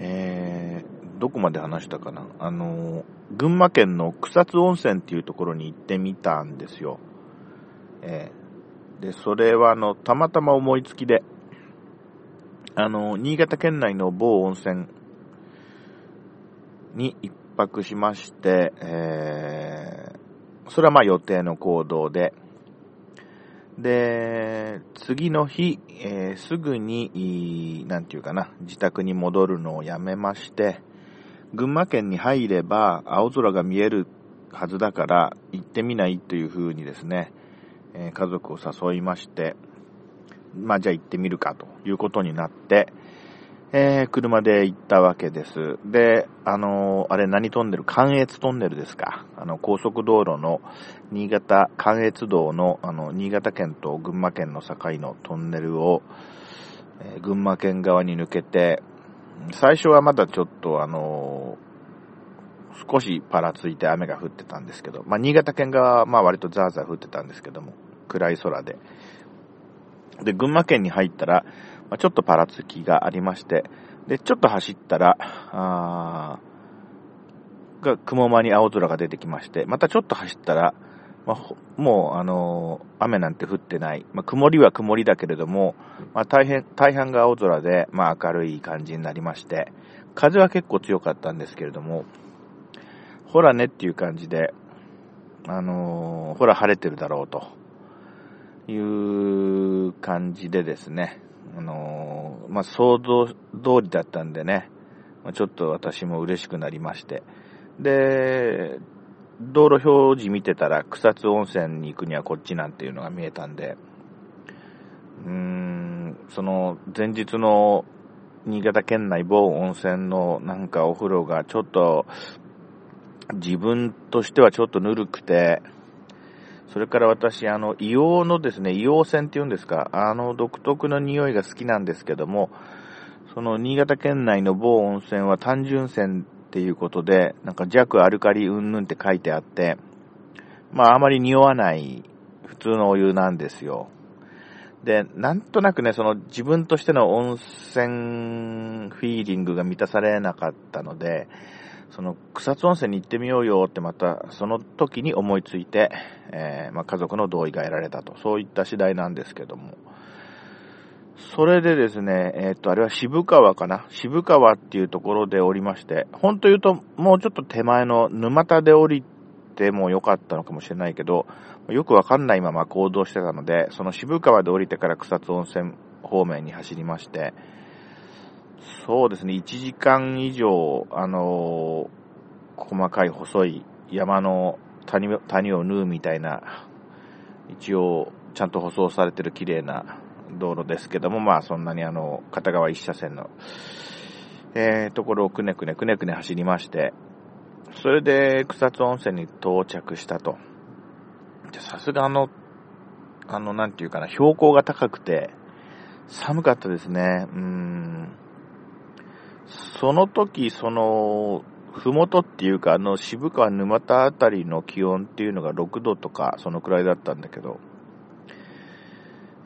えー、どこまで話したかな？あの、群馬県の草津温泉っていうところに行ってみたんですよ。えー、で、それはあの、たまたま思いつきで、あの、新潟県内の某温泉に一泊しまして、えー、それはまあ予定の行動で、で、次の日、えー、すぐに、なんていうかな、自宅に戻るのをやめまして、群馬県に入れば青空が見えるはずだから行ってみないというふうにですね、えー、家族を誘いまして、まあじゃあ行ってみるかということになって、えー、車で行ったわけです。で、あのー、あれ何トンネル？関越トンネルですか。あの、高速道路の新潟、関越道の、あの、新潟県と群馬県の境のトンネルを、えー、群馬県側に抜けて、最初はまだちょっとあの少しパラついて雨が降ってたんですけど、まあ、新潟県側はまあ割とザーザー降ってたんですけども、暗い空で。で、群馬県に入ったら、まあ、ちょっとパラつきがありまして、で、ちょっと走ったら、あが、雲間に青空が出てきまして、またちょっと走ったら、まあ、もう、あのー、雨なんて降ってない。まあ、曇りは曇りだけれども、まあ、大変、大半が青空で、まあ、明るい感じになりまして、風は結構強かったんですけれども、ほらねっていう感じで、あのー、ほら晴れてるだろうという感じでですね、あのー、まあ、想像通りだったんでね、まあ、ちょっと私も嬉しくなりまして。で、道路表示見てたら草津温泉に行くにはこっちなんていうのが見えたんで、うーん、その前日の新潟県内某温泉のなんかお風呂がちょっと自分としてはちょっとぬるくて、それから私、あの、硫黄のですね、硫黄泉って言うんですか、あの独特の匂いが好きなんですけども、その新潟県内の某温泉は単純泉っていうことで、なんか弱アルカリうんぬんって書いてあって、まああまり匂わない普通のお湯なんですよ。で、なんとなくね、その自分としての温泉フィーリングが満たされなかったので、その草津温泉に行ってみようよってまたその時に思いついて、えー、まあ、家族の同意が得られたと、そういった次第なんですけども。それでですね、えっ、と、あれは渋川かな？渋川っていうところで降りまして、本当言うともうちょっと手前の沼田で降りてもよかったのかもしれないけど、よくわかんないまま行動してたので、その渋川で降りてから草津温泉方面に走りまして、そうですね、1時間以上、あの、細かい細い山の谷谷を縫うみたいな、一応、ちゃんと舗装されてる綺麗な道路ですけども、まあそんなにあの、片側一車線の、えー、ところをくねくねくねくね走りまして、それで草津温泉に到着したと。さすがあの、あの、なんていうかな、標高が高くて、寒かったですね。うん。その時、その、ふもとっていうか、あの、渋川沼田あたりの気温っていうのが6度とか、そのくらいだったんだけど、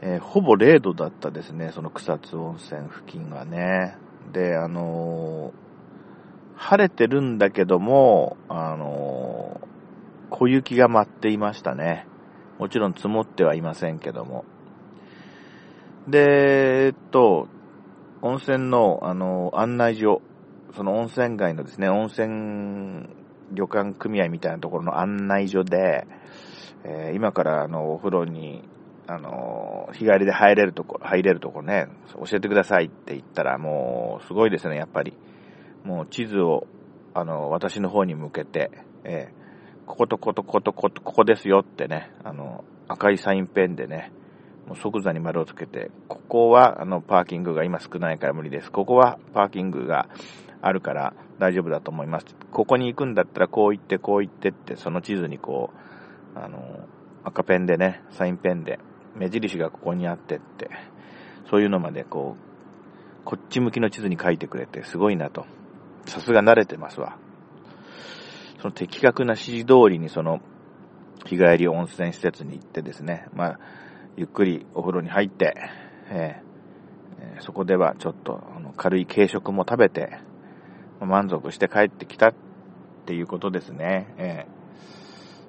えー、ほぼ0度だったですね、その草津温泉付近がね。で、あのー、晴れてるんだけども、あのー、小雪が舞っていましたね。もちろん積もってはいませんけども。で、えっと、温泉の、あの、案内所、その温泉街のですね、温泉旅館組合みたいなところの案内所で、えー、今からあの、お風呂に、あの、日帰りで入れるとこ、入れるとこね、教えてくださいって言ったら、もう、すごいですね、やっぱり。もう地図を、あの、私の方に向けて、えー、こことことことことここですよってね、あの、赤いサインペンでね、即座に丸をつけて、ここは、あの、パーキングが今少ないから無理です。ここはパーキングがあるから大丈夫だと思います。ここに行くんだったらこう行って、こう行ってって、その地図にこう、あの、赤ペンでね、サインペンで、目印がここにあってって、そういうのまでこう、こっち向きの地図に書いてくれて、すごいなと。さすが慣れてますわ。その的確な指示通りにその、日帰り温泉施設に行ってですね、まあ、ゆっくりお風呂に入って、えー、そこではちょっと軽い軽食も食べて、満足して帰ってきたっていうことですね。え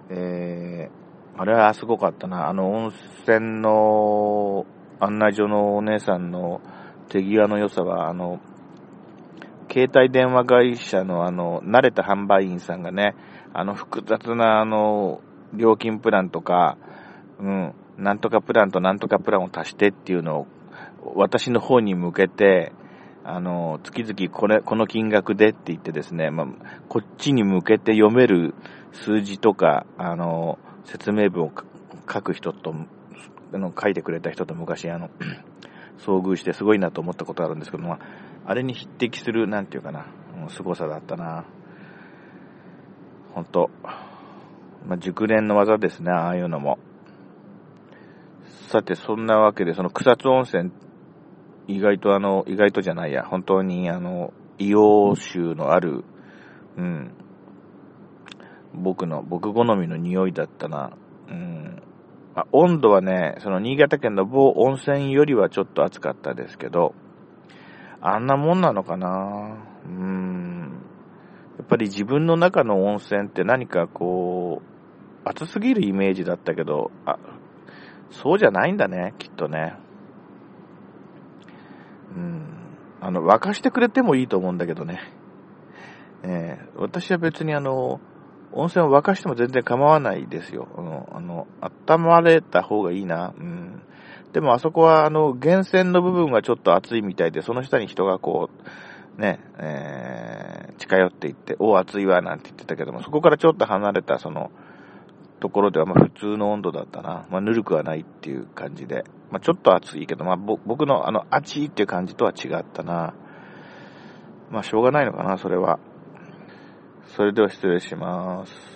ー、えー、あれはすごかったな。あの温泉の案内所のお姉さんの手際の良さは、あの、携帯電話会社のあの、慣れた販売員さんがね、あの複雑なあの、料金プランとか、うん、なんとかプランとなんとかプランを足してっていうのを、私の方に向けて、あの、月々これ、この金額でって言ってですね、まあ、こっちに向けて読める数字とか、あの、説明文を書く人と、あの、書いてくれた人と昔、あの、遭遇してすごいなと思ったことあるんですけど、まあ、あれに匹敵する、なんていうかな、凄さだったな。ほんと。まあ、熟練の技ですね、ああいうのも。さて、そんなわけで、その草津温泉、意外とあの、意外とじゃないや、本当にあの、硫黄臭のある、うん、僕の、僕好みの匂いだったな。うん。あ、温度はね、その新潟県の某温泉よりはちょっと暑かったですけど、あんなもんなのかなうん。やっぱり自分の中の温泉って何かこう、暑すぎるイメージだったけど、あ、そうじゃないんだね、きっとね。うん。あの、沸かしてくれてもいいと思うんだけどね。えー、私は別にあの、温泉を沸かしても全然構わないですよ。あの、あの、温まれた方がいいな。うん。でもあそこはあの、源泉の部分がちょっと熱いみたいで、その下に人がこう、ね、えー、近寄っていって、お、熱いわ、なんて言ってたけども、そこからちょっと離れた、その、ところでは、まあ普通の温度だったな。まあぬるくはないっていう感じで。まあちょっと暑いけど、まあ僕のあの、暑いっていう感じとは違ったな。まあしょうがないのかな、それは。それでは失礼します。